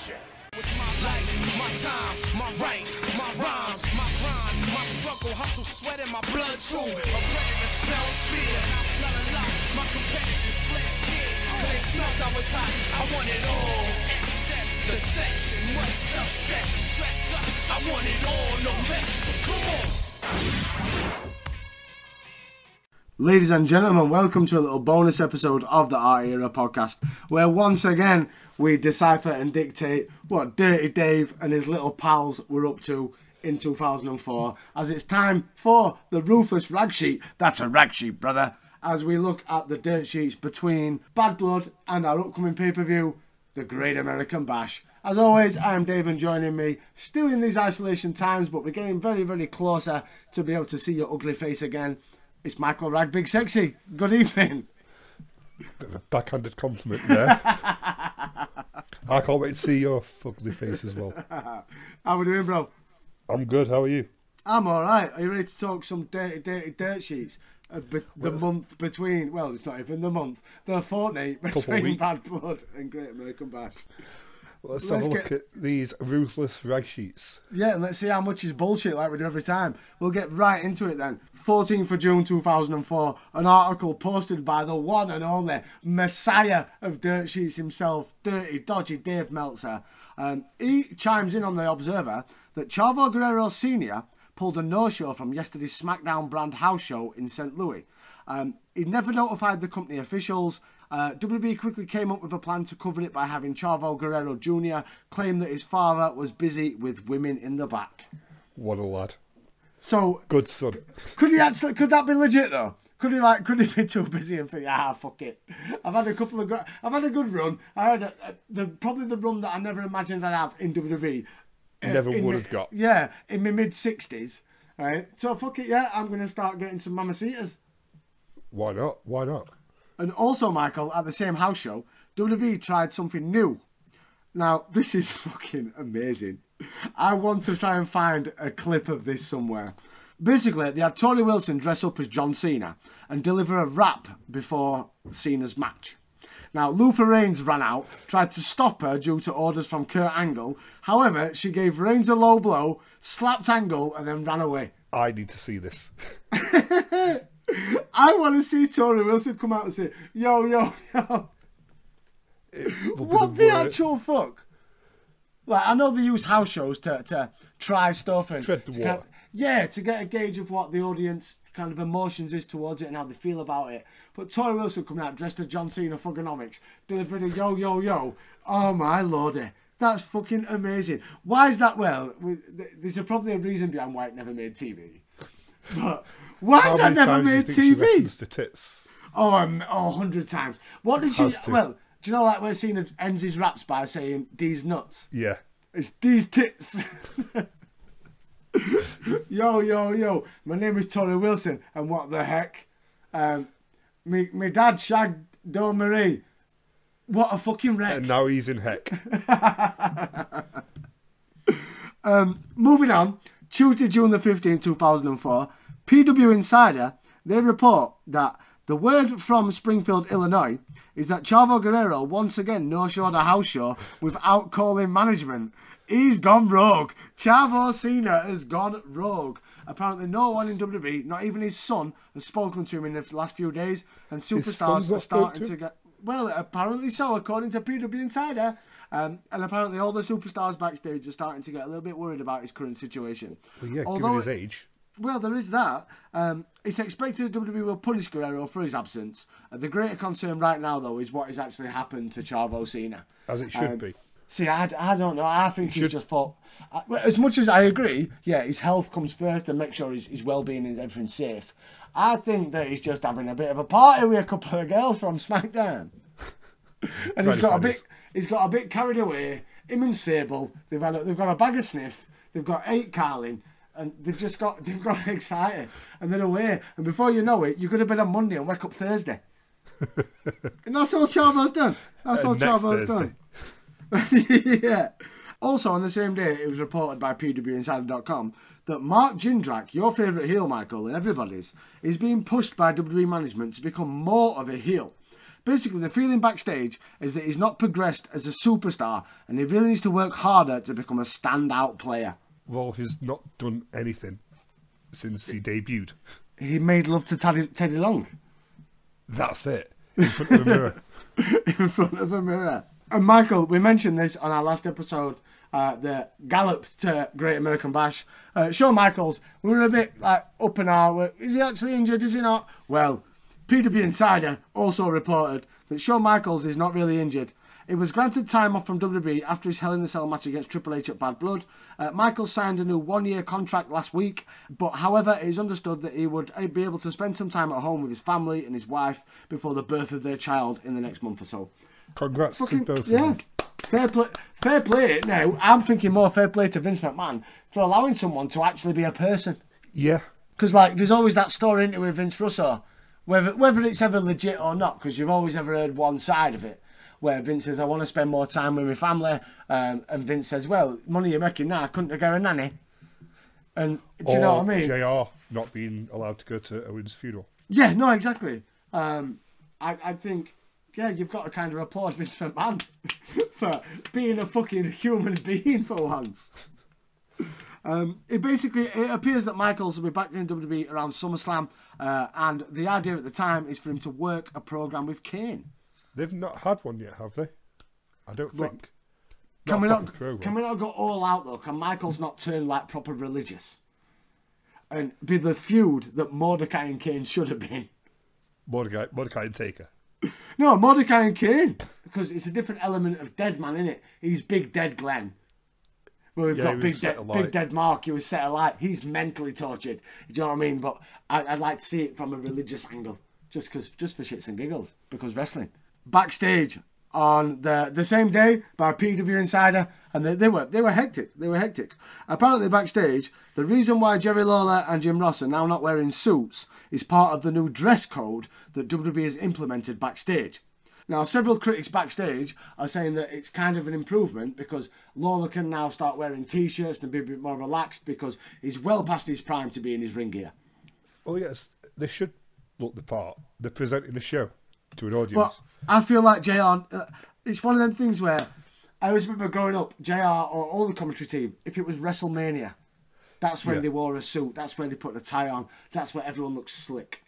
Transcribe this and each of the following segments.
It's my life, my time, my rights, my rhymes, my grind, my struggle, hustle, sweat in my blood too. A predator smells fear, I smell a lot. My competitors scared, cause they smelled I was hot. I want it all. Excess, the sex, and much success. Stress us, I want it all, no less. So come on. Ladies and gentlemen, welcome to a little bonus episode of the Art Era podcast, where once again we decipher and dictate what Dirty Dave and his little pals were up to in 2004, as it's time for the Ruthless Rag Sheet. That's a rag sheet, brother. As we look at the dirt sheets between Bad Blood and our upcoming pay per view, the Great American Bash. As always, I am Dave and joining me, still in these isolation times, but we're getting very, very closer to be able to see your ugly face again. It's Michael Rag Big Sexy. Good evening. Bit of a backhanded compliment there. I can't wait to see your ugly face as well. How we doing, bro? I'm good. How are you? I'm all right. Are you ready to talk some dirty, dirty dirt sheets? Of be- the month between, well, it's not even the month, the fortnight between. Bad Blood and Great American Bash. Let's, Let's have a look get- at these ruthless rag sheets. Yeah, and let's see how much is bullshit like we do every time. We'll get right into it then. 14th of June 2004, an article posted by the one and only messiah of dirt sheets himself, Dirty Dodgy Dave Meltzer. Um, he chimes in on the Observer that Chavo Guerrero Sr. pulled a no-show from yesterday's SmackDown brand house show in St. Louis. Um, he never notified the company officials. Uh, WB quickly came up with a plan to cover it by having Chavo Guerrero Jr. claim that his father was busy with women in the back. What a lad. So Good son. could he actually? Could that be legit though? Could he like? Could he be too busy and think, ah, fuck it? I've had a couple of good. I've had a good run. I had a, a, the probably the run that I never imagined I'd have in WWE. uh, Never would have got. Yeah, in my mid sixties. Right. So fuck it. Yeah, I'm gonna start getting some mamacitas. Why not? Why not? And also, Michael, at the same house show, WWE tried something new. Now, this is fucking amazing. I want to try and find a clip of this somewhere. Basically, they had Torrie Wilson dress up as John Cena and deliver a rap before Cena's match. Now, Luther Reigns ran out, tried to stop her due to orders from Kurt Angle. However, she gave Reigns a low blow, slapped Angle, and then ran away. I need to see this. I want to see Torrie Wilson come out and say, yo, yo, yo. What the actual fuck? Like I know they use house shows to, to try stuff and Tread the to kind- water. yeah, to get a gauge of what the audience kind of emotions is towards it and how they feel about it. But Torrie Wilson coming out dressed as John Cena Thuganomics, delivering a yo yo yo. Oh my lordy. Eh. That's fucking amazing. Why is that? Well, there's a, probably a reason behind why it never made TV. But why has that never times do you made TV? referenced tits? Oh, um, oh, 100 times. What did she. To. Well, do you know like where Cena ends his raps by saying, "these nuts? Yeah. It's these tits. yo, yo, yo. My name is Torrie Wilson, and what the heck? Um, me, me dad shagged Dawn Marie. What a fucking wreck. And now he's in heck. Moving on, Tuesday, June the 15th, 2004, PW Insider, they report that the word from Springfield, Illinois, is that Chavo Guerrero once again no-showed a house show without calling management. He's gone rogue. Chavo Cena has gone rogue. Apparently, no one in WWE, not even his son, has spoken to him in the last few days, and superstars are starting to get. Well, apparently so, according to PW Insider. Um, and apparently, all the superstars backstage are starting to get a little bit worried about his current situation. Well, yeah, Although given his age. Well, there is that. Um, it's expected WWE will punish Guerrero for his absence. Uh, the greater concern right now, though, is what has actually happened to Chavo Cena. As it should Um, be. See, I, I don't know. I think he's just thought. I- As much as I agree, yeah, his health comes first and make sure his, his well being and everything's safe. I think that he's just having a bit of a party with a couple of girls from SmackDown. and he's got a bit he's got a bit carried away. Him and Sable, they've had a, they've got a bag of sniff, they've got eight Carlin, and they've just got they've got excited and they're away. And before you know it, you could have been on Monday and wake up Thursday. and that's all Chavo's done. That's Uh, all Chavo's done. yeah. Also, on the same day, it was reported by PWInsider.com that Mark Jindrak, your favourite heel, Michael, and everybody's, is being pushed by WWE management to become more of a heel. Basically, the feeling backstage is that he's not progressed as a superstar and he really needs to work harder to become a standout player. Well, he's not done anything since he debuted. He made love to Teddy, Teddy Long That's it. In front of the mirror. in front of a mirror. And Michael, we mentioned this on our last episode, uh, the gallop to Great American Bash. Uh, Shawn Michaels, we were a bit like up and out. Is he actually injured? Is he not? Well, PW Insider also reported that Shawn Michaels is not really injured. He was granted time off from WWE after his Hell in the Cell match against Triple H at Bad Blood. Uh, Michaels signed a new one-year contract last week, but however, it is understood that he would uh, be able to spend some time at home with his family and his wife before the birth of their child in the next month or so. Congrats Fucking- to both yeah. Fair play, fair play. Now I'm thinking more fair play to Vince McMahon for allowing someone to actually be a person. Yeah. Because like, there's always that story into with Vince Russo, whether whether it's ever legit or not. Because you've always ever heard one side of it, where Vince says, "I want to spend more time with my family," um, and Vince says, "Well, money you're making now, I couldn't have got a nanny." And do you know what I mean? JR not being allowed to go to Owen's funeral. Yeah, no, exactly. Um, I, I think, yeah, you've got to kind of applaud Vince McMahon for being a fucking human being for once. Um, it basically it appears that Michaels will be back in WWE around SummerSlam, uh, and the idea at the time is for him to work a program with Kane. They've not had one yet, have they? I don't What? think. Can a we not? Can we not go all out though? Can Michaels not turn like proper religious, and be the feud that Mordecai and Kane should have been? Mordecai, Mordecai and Taker. No, Mordecai and Kane. Because it's a different element of dead man, innit? He's big dead Glenn. Where we've Yeah, got big big dead Mark, he was set alight. He's mentally tortured. Do you know what I mean? But I, I'd like to see it from a religious angle. Just cause, just for shits and giggles. Because wrestling. Backstage on the the same day by PW Insider, and they, they were they were hectic. They were hectic. Apparently backstage, the reason why Jerry Lawler and Jim Ross are now not wearing suits is part of the new dress code that WWE has implemented backstage. Now, several critics backstage are saying that it's kind of an improvement because Lawler can now start wearing t-shirts and be a bit more relaxed because he's well past his prime to be in his ring gear. Oh yes, they should look the part. They're presenting a show to an audience. But I feel like JR, uh, it's one of them things where I always remember growing up, JR or all the commentary team, if it was WrestleMania, that's when Yeah. they wore a suit, that's when they put the tie on, that's where everyone looks slick.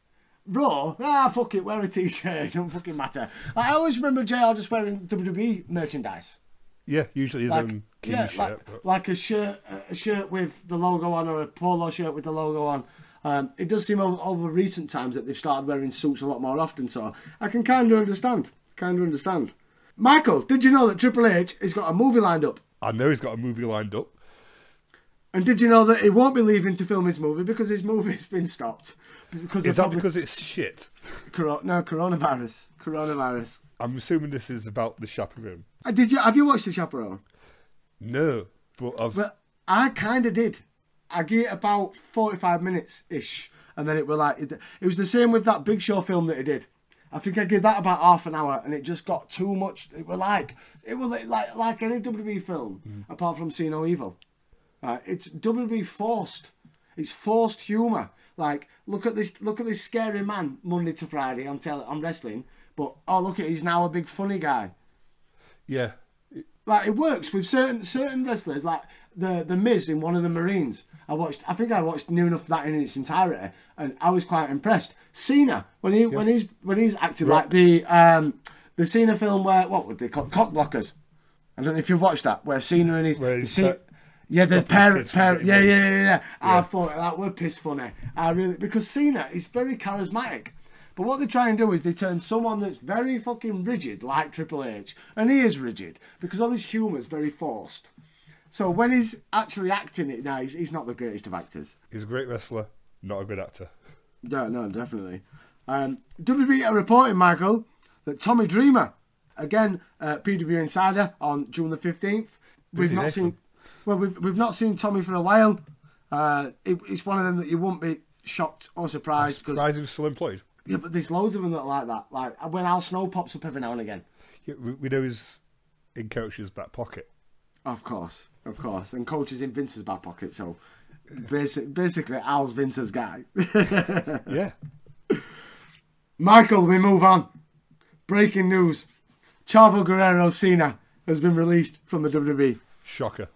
Raw, ah, fuck it, wear a t-shirt, don't fucking matter. I always remember JR just wearing WWE merchandise. yeah, usually his Like, own yeah, shirt. like, but like a shirt, a shirt with the logo on, or a polo shirt with the logo on. Um, it does seem over, over recent times that they've started wearing suits a lot more often. So I can kind of understand. Kind of understand. Michael, did you know that Triple H has got a movie lined up? I know he's got a movie lined up. And did you know that he won't be leaving to film his movie because his movie's been stopped? Because Is that public- because it's shit? no coronavirus? Coronavirus. I'm assuming this is about the chaperone. Uh, did you have you watched the Chaperone? No, but I've But I kind of did. I gave it about 45 minutes ish. And then it was like, it, it was the same with that Big Show film that he did. I think I gave that about half an hour and it just got too much. It was like, it was like, like, any WWE film, apart from See No Evil. Uh, it's WWE forced. It's forced humour. Like, look at this, look at this scary man Monday to Friday on tele, on wrestling. But, oh, look at, he's now a big funny guy. yeah. Like it works with certain certain wrestlers, like the the Miz in one of the Marines. I watched. I think I watched near enough that in its entirety, and I was quite impressed. Cena when he when he's when he's acting like the um the Cena film where what would they call cock blockers? I don't know if you've watched that where Cena and his yeah the his parent kids yeah yeah yeah yeah. I Yeah. thought that were piss funny. I really because Cena is very charismatic. But what they try and do is they turn someone that's very fucking rigid, like Triple H, and he is rigid because all his humour is very forced. So when he's actually acting it now, he's, he's not the greatest of actors. He's a great wrestler, not a good actor. No, no, definitely. Um, WB are reporting, Michael, that Tommy Dreamer, again, uh, PW Insider on June the fifteenth. We've Busy not seen, well, we've, we've not seen Tommy for a while. Uh, it, it's one of them that you won't be shocked or surprised because Surprised he was still employed. yeah, but there's loads of them that are like that. Like when Al Snow pops up every now and again. Yeah, we, we know he's in Coach's back pocket. Of course, of course, and coach is in Vince's back pocket, so basic, basically Al's Vince's guy. Yeah. Michael, we move on. breaking news: Chavo Guerrero Cena has been released from the WWE. Shocker.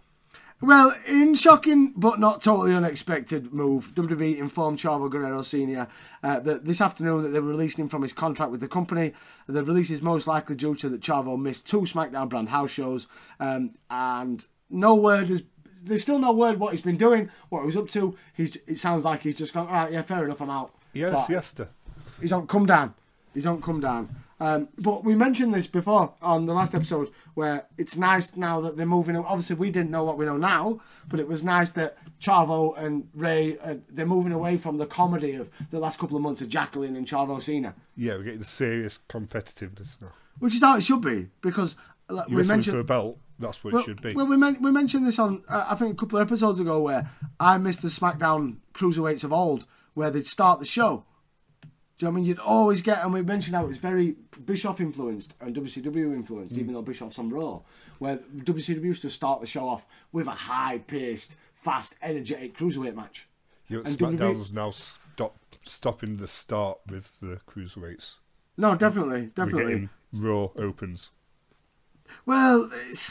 Well, in shocking but not totally unexpected move, WWE informed Chavo Guerrero Sr. Uh, that this afternoon that they were releasing him from his contract with the company. The release is most likely due to that Chavo missed two SmackDown brand house shows, um, and no word is. There's still no word what he's been doing, what he was up to. He's. It sounds like he's just gone. All right, yeah, fair enough. I'm out. He had a But- siesta. He's on come down. He's on come down. Um, but we mentioned this before on the last episode where it's nice now that they're moving. Obviously, we didn't know what we know now, but it was nice that Chavo and Rey uh, they're moving away from the comedy of the last couple of months of Jacqueline and Chavo Cena, Yeah, we're getting serious competitiveness now. which is how it should be because like, You we wrestle for a belt, that's what Well, it should be. well, we, men- we mentioned this on uh, I think a couple of episodes ago where I missed the SmackDown cruiserweights of old where they'd start the show. Do you know what I mean? You'd always get, and we mentioned how it was very Bischoff influenced and WCW influenced, Mm. even though Bischoff's on Raw, where WCW used to start the show off with a high paced, fast, energetic cruiserweight match. you know, and WWE SmackDown's now stop, stopping the start with the cruiserweights. No, definitely, definitely. Raw opens. Well, it's,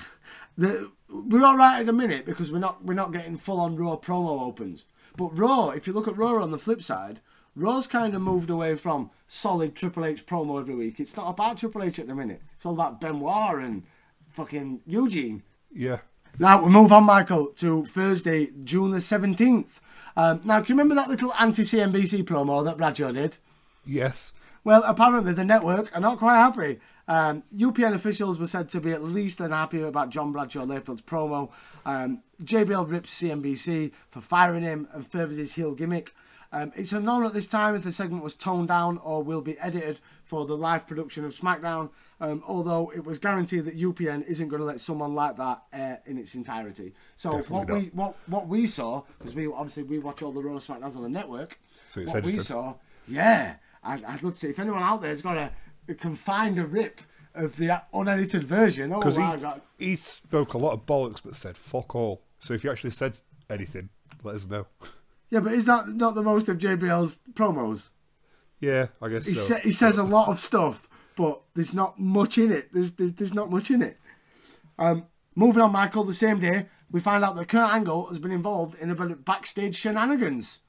the, we're all right at the minute because we're not we're not getting full on Raw promo opens. But Raw, if you look at Raw on the flip side, Raw's kind of moved away from solid Triple H promo every week. It's not about Triple H at the minute. It's all about Benoit and fucking Eugene. Yeah. Now we move on, Michael, to Thursday, June the seventeenth. Um, now, can you remember that little anti-CNBC promo that Bradshaw did? Yes. Well, apparently the network are not quite happy. Um, UPN officials were said to be at least unhappy about John Bradshaw Layfield's promo. Um, JBL rips CNBC for firing him and furthers his heel gimmick. Um, it's unknown at this time if the segment was toned down or will be edited for the live production of SmackDown, um, although it was guaranteed that UPN isn't going to let someone like that air in its entirety. So Definitely what not. we what what we saw because we obviously we watch all the Raw SmackDowns on the network. So what we saw, yeah, I'd, I'd love to see if anyone out there's got a can find a rip of the unedited version. Oh, Because wow, he, he spoke a lot of bollocks but said fuck all. So if you actually said anything, let us know. yeah, but is that not the most of JBL's promos? Yeah, I guess He so. sa- he says a lot of stuff, but there's not much in it. There's there's, there's not much in it. Um, moving on, Michael. The same day, we find out that Kurt Angle has been involved in a bit of backstage shenanigans.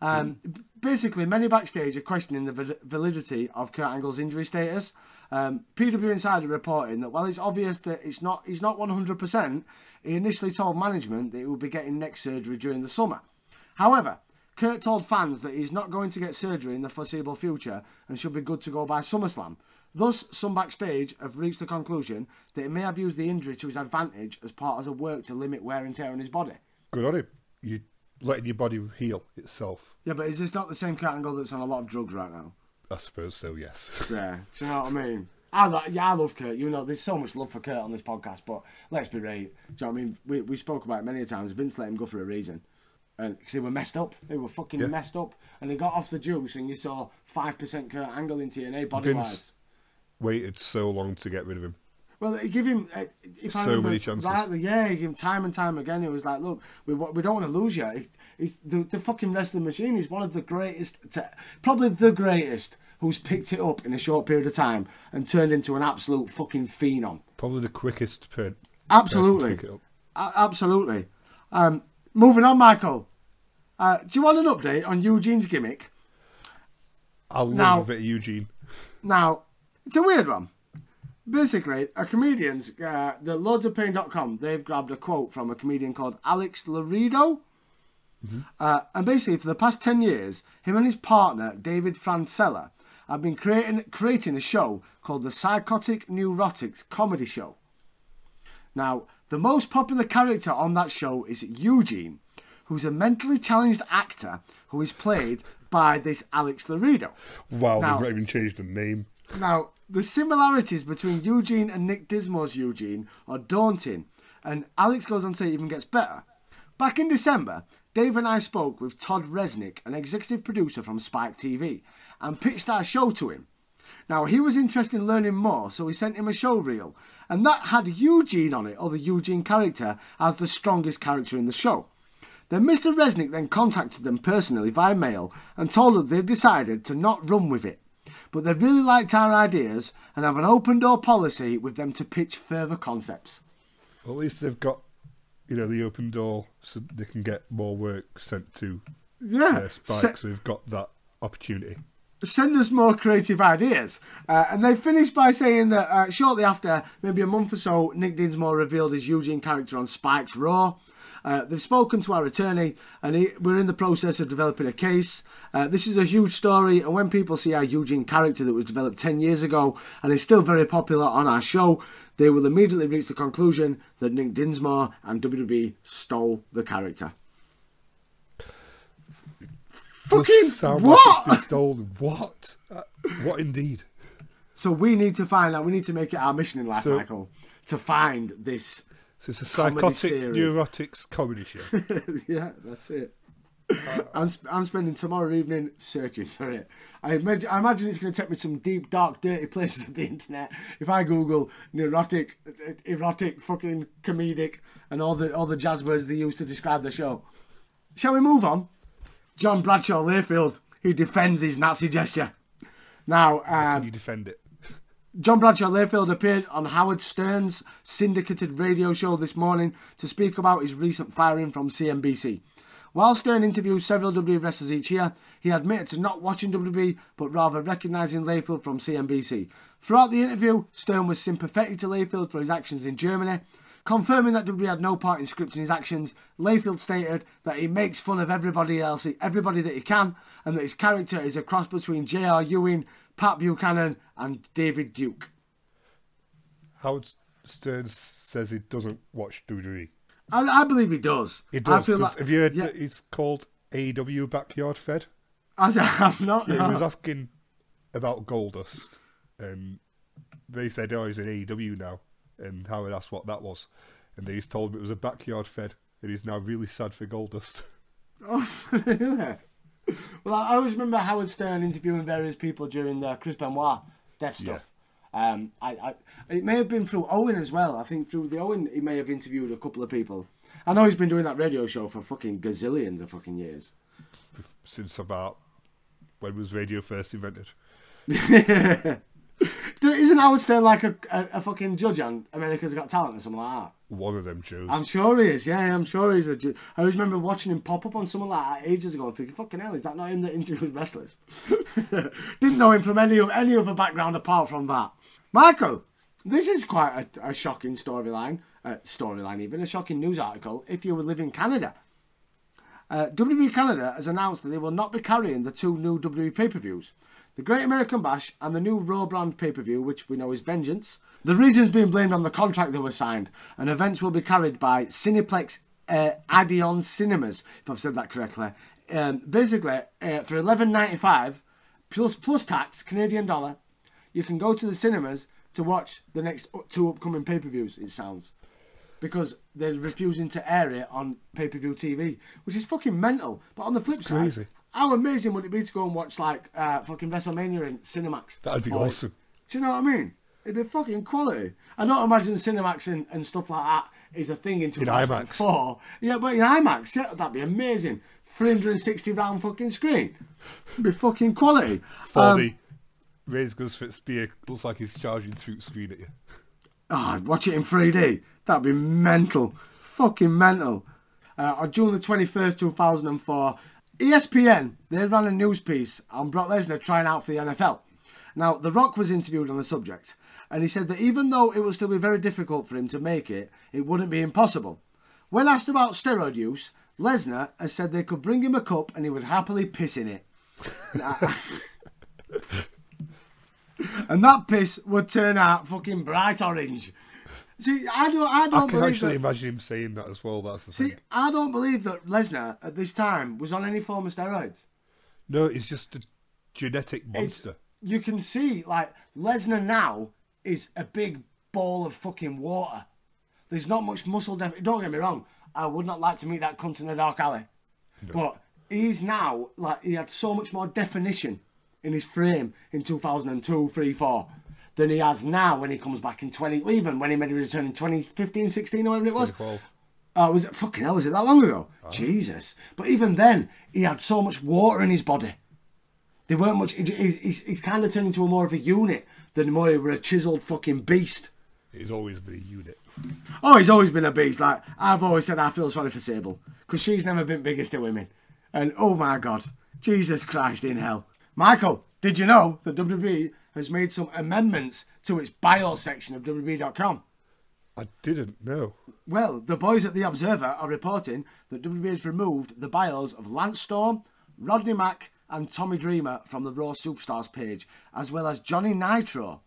Um, b- Basically, many backstage are questioning the validity of Kurt Angle's injury status. Um, PW Insider reporting that while it's obvious that it's not he's not 100%, he initially told management that he would be getting neck surgery during the summer. However, Kurt told fans that he's not going to get surgery in the foreseeable future and should be good to go by SummerSlam. Thus, some backstage have reached the conclusion that he may have used the injury to his advantage as part of a work to limit wear and tear on his body. Good on him. You letting your body heal itself. Yeah, but is this not the same Kurt Angle that's on a lot of drugs right now? I suppose so. Yes. Yeah, do you know what I mean? I lo- yeah, I love Kurt. You know, there's so much love for Kurt on this podcast, but let's be right. Do you know what I mean? We, we spoke about it many times. Vince let him go for a reason. And because they were messed up, they were fucking Yeah. messed up, and they got off the juice, and you saw five percent Kurt Angle in TNA body wise. Vince waited so long to get rid of him. Well, they give him uh, if I So many chances. rightly, yeah, he gave him time and time again. It was like, look, we we don't want to lose you. He- He's the, the fucking wrestling machine. He's one of the greatest, to, probably the greatest, who's picked it up in a short period of time and turned into an absolute fucking phenom. Probably the quickest per- Absolutely, person to pick it up. A- absolutely. Um, moving on, Michael. Uh, do you want an update on Eugene's gimmick? I love Now- a bit of Eugene. Now, it's a weird one. Basically, a comedian's, uh, the loadsofpain.com, they've grabbed a quote from a comedian called Alex Laredo. Uh, and basically, for the past 10 years, him and his partner, David Francella, have been creating, creating a show called the Psychotic Neurotics Comedy Show. Now, the most popular character on that show is Eugene, who's a mentally challenged actor who is played by this Alex Laredo. Wow, Now- they've not even changed the name. Now, the similarities between Eugene and Nick Dinsmore's Eugene are daunting, and Alex goes on to say it even gets better. Back in December, Dave and I spoke with Todd Resnick, an executive producer from Spike TV, and pitched our show to him. Now, he was interested in learning more, so we sent him a show reel, and that had Eugene on it, or the Eugene character, as the strongest character in the show. Then Mr. Resnick then contacted them personally via mail and told us they'd decided to not run with it. But they really liked our ideas and have an open door policy with them to pitch further concepts. Well, at least they've got, you know, the open door so they can get more work sent to Yeah. their spikes. They've got that opportunity. send us more creative ideas. Uh, and they finished by saying that uh, shortly after, maybe a month or so, Nick Dinsmore revealed his Eugene character on Spike's Raw. Uh, they've spoken to our attorney, and he, we're in the process of developing a case. Uh, this is a huge story, and when people see our Eugene character that was developed 10 years ago and is still very popular on our show, they will immediately reach the conclusion that Nick Dinsmore and WWE stole the character. Fucking like what? it's stolen. What? Uh, what indeed? So we need to find out. We need to make it our mission in life, So- Michael, to find this. So it's a psychotic series. neurotics comedy show. yeah, that's it. I'm, sp- I'm spending tomorrow evening searching for it. I imagine, I imagine it's going to take me some deep, dark, dirty places of the internet. If I Google neurotic, erotic, fucking comedic, and all the all the jazz words they use to describe the show. Shall we move on? John Bradshaw Layfield, who defends his Nazi gesture. Now, um, Can you defend it? John Bradshaw Layfield appeared on Howard Stern's syndicated radio show this morning to speak about his recent firing from CNBC. While Stern interviews several WWE wrestlers each year, he admitted to not watching WWE but rather recognising Layfield from CNBC. Throughout the interview, Stern was sympathetic to Layfield for his actions in Germany. Confirming that WWE had no part in scripting his actions, Layfield stated that he makes fun of everybody else, everybody that he can, and that his character is a cross between J.R. Ewing, Pat Buchanan, and David Duke. Howard Stern says he doesn't watch WWE. I, I believe he does. He I does. feel 'cause like, have you heard yeah, that he's called AEW Backyard Fed? As I have not. Yeah, no. he was asking about Goldust, and they said, "Oh, he's in AEW now." And Howard asked what that was, and he's told him it was a Backyard Fed, and he's now really sad for Goldust. Oh, really? Well, I always remember Howard Stern interviewing various people during the Chris Benoit death stuff. Um, I, I, it may have been through Owen as well. I think through the Owen, he may have interviewed a couple of people. I know he's been doing that radio show for fucking gazillions of fucking years. Since about when was radio first invented? Do- Isn't Howard Stern like a, a, a fucking judge on America's Got Talent or something like that? One of them shows. I'm sure he is. Yeah, I'm sure he's a. Ju- I always remember watching him pop up on someone like that ages ago and thinking, "Fucking hell, is that not him that interviews wrestlers?" Didn't know him from any of any other background apart from that. Michael, this is quite a, a shocking storyline. Uh, storyline, even a shocking news article. If you would live in Canada, uh, WWE Canada has announced that they will not be carrying the two new WWE pay per views the Great American Bash and the new Raw brand pay per view, which we know is Vengeance. The reasons being blamed on the contract that was signed, and events will be carried by Cineplex uh, Odeon Cinemas, if I've said that correctly. Um, basically, uh, for eleven ninety five plus plus tax Canadian dollar, you can go to the cinemas to watch the next two upcoming pay per views. It sounds because they're refusing to air it on pay per view TV, which is fucking mental. But on the flip side, crazy. How amazing would it be to go and watch like uh, fucking WrestleMania in Cinemax? That'd be awesome. Do you know what I mean? It'd be fucking quality. I don't imagine Cinemax and, and stuff like that is a thing in IMAX. 2004. Yeah, but in IMAX, yeah, that'd be amazing. 360 round fucking screen. It'd be fucking quality. Um, 4D. Ray's Gus Fitzbeer looks like he's charging through the screen at you. Ah, watch it in 3D. That'd be mental. Fucking mental. Uh, on June the 21st, 2004, ESPN, they ran a news piece on Brock Lesnar trying out for the NFL. Now, The Rock was interviewed on the subject, and he said that even though it would still be very difficult for him to make it, it wouldn't be impossible. When asked about steroid use, Lesnar has said they could bring him a cup and he would happily piss in it. and that piss would turn out fucking bright orange. See, I don't, I don't I can believe actually that. imagine him saying that as well. That's the See, thing. I don't believe that Lesnar at this time was on any form of steroids. No, he's just a genetic monster. You can see, like Lesnar now is a big ball of fucking water. There's not much muscle. Def- don't get me wrong. I would not like to meet that cunt in a dark alley, but he's now like he had so much more definition in his frame in 2002, 3, 4 than he has now when he comes back in 20. Even when he made a return in 2015, 16, or whatever it was. 2012. Oh, uh, was it fucking hell? Was it that long ago? Jesus! But even then, he had so much water in his body. They weren't much. he- He's, he's, he's kind of turned into a more of a unit than more of a chiseled fucking beast. He's always been a unit. Oh, he's always been a beast. Like I've always said, I feel sorry for Sable because she's never been biggest to women. And oh my God, Jesus Christ in hell, Michael, did you know that WWE has made some amendments to its bio section of WWE.com? I didn't know. Well, the boys at the Observer are reporting that WB has removed the bios of Lance Storm, Rodney Mack, and Tommy Dreamer from the Raw Superstars page, as well as Johnny Nitro.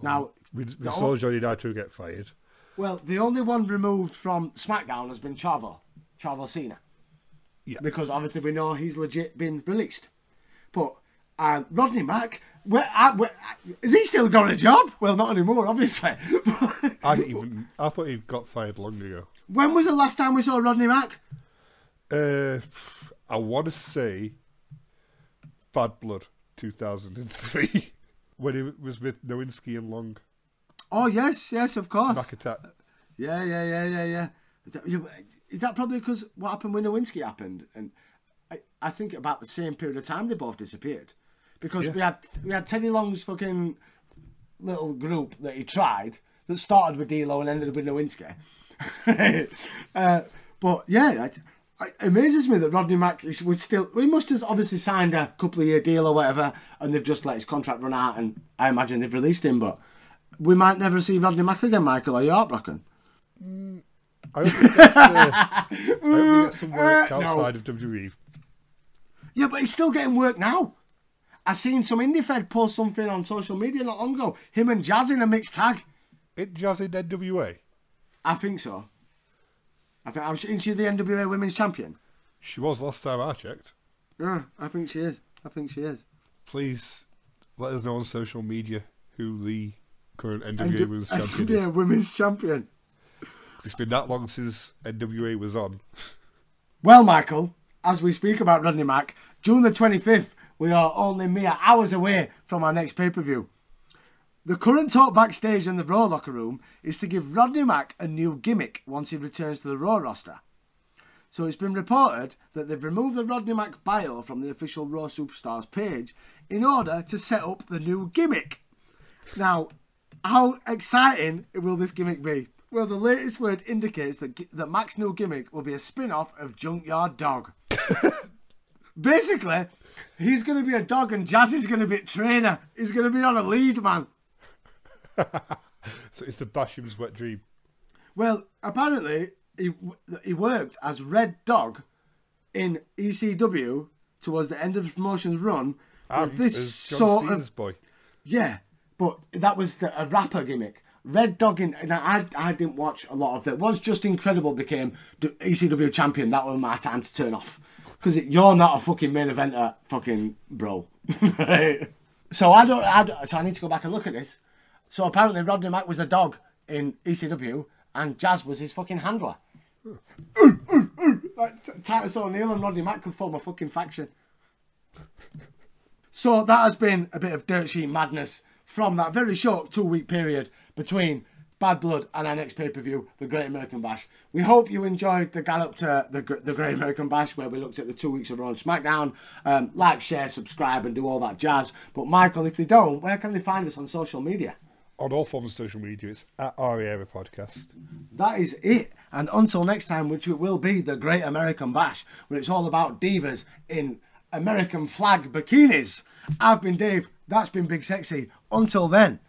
Now, We, we saw o- Johnny Nitro get fired. well, the only one removed from SmackDown has been Chavo, Chavo Cena. Yeah. Because obviously we know he's legit been released. But um, Rodney Mack, where, uh, where, has he still got a job? Well, not anymore, obviously. I didn't even. I thought he got fired long ago. when was the last time we saw Rodney Mack? Uh, I want to say Bad Blood 2003 when he was with Nowinski and Long. Oh, yes, yes, of course. Back attack. Yeah, yeah, yeah, yeah, yeah. Is that, is that probably because what happened when Nowinski happened? And I, I think about the same period of time they both disappeared. Because Yeah. we had we had Teddy Long's fucking little group that he tried that started with D'Lo and ended up with Nowinski. uh, but yeah, it, it amazes me that Rodney Mack is, was still. We must have obviously signed a couple of year deal or whatever, and they've just let his contract run out, and I imagine they've released him. But we might never see Rodney Mack again, Michael. Are you heartbroken? I hope he gets, uh, I hope he gets some work Uh, no. outside of WWE. Yeah, but he's still getting work now. I seen some indie fed post something on social media not long ago. Him and Jazz in a mixed tag. It Jazz in NWA. I think so. I think I'm isn't she the NWA Women's Champion. She was last time I checked. Yeah, I think she is. I think she is. Please let us know on social media who the current NWA NW- Women's Champion is. NWA Women's Champion. It's been that long since NWA was on. Well, Michael, as we speak about Rodney Mack, June the 25th, we are only mere hours away from our next pay per view. The current talk backstage in the Raw locker room is to give Rodney Mack a new gimmick once he returns to the Raw roster. So it's been reported that they've removed the Rodney Mack bio from the official Raw Superstars page in order to set up the new gimmick. Now, how exciting will this gimmick be? Well, the latest word indicates that, that Mac's new gimmick will be a spin off of Junkyard Dog. Basically, he's going to be a dog and Jazzy's going to be a trainer. He's going to be on a lead, man. So it's the Basham's wet dream. Well, apparently, he, he worked as Red Dog in ECW towards the end of the promotion's run. Ah, with this sort Cena's of boy. Yeah, but that was the, a rapper gimmick. Red Dog in, and I, I didn't watch a lot of that. Once Justin Credible became ECW champion, that was my time to turn off. Because you're not a fucking main eventer, fucking bro. Right? So I don't, I don't. So I need to go back and look at this. So apparently Rodney Mack was a dog in ECW, and Jazz was his fucking handler. Titus O'Neil and Rodney Mack could form a fucking faction. So that has been a bit of dirt sheet madness from that very short two week period between Bad Blood and our next pay per view, The Great American Bash. We hope you enjoyed the gallop to the, the Great American Bash where we looked at the two weeks of Raw and SmackDown. Um, like, share, subscribe, and do all that jazz. But Michael, if they don't, where can they find us on social media? On all forms of social media, it's at Ariera Podcast. That is it. And until next time, which it will be the Great American Bash, where it's all about divas in American flag bikinis. I've been Dave. That's been Big Sexy. Until then.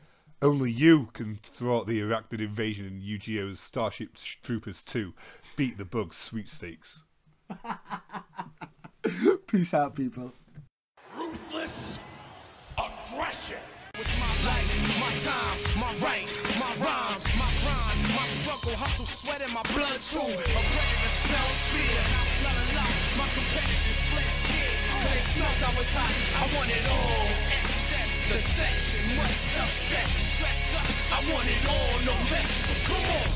Only you can thwart the arachnid invasion in Yu-Gi-Oh's Starship Troopers 2. Beat the bugs sweepstakes. Peace out, people. Ruthless aggression. It's my life, my time, my rights, my rhymes, my grind, my struggle, hustle, sweat in my blood too. A predator smell fear, I smell a lot. My competitors fled scared, they smelled I was hot. I want it all. The sex, and much success. Stress I want it all, no less. So come on.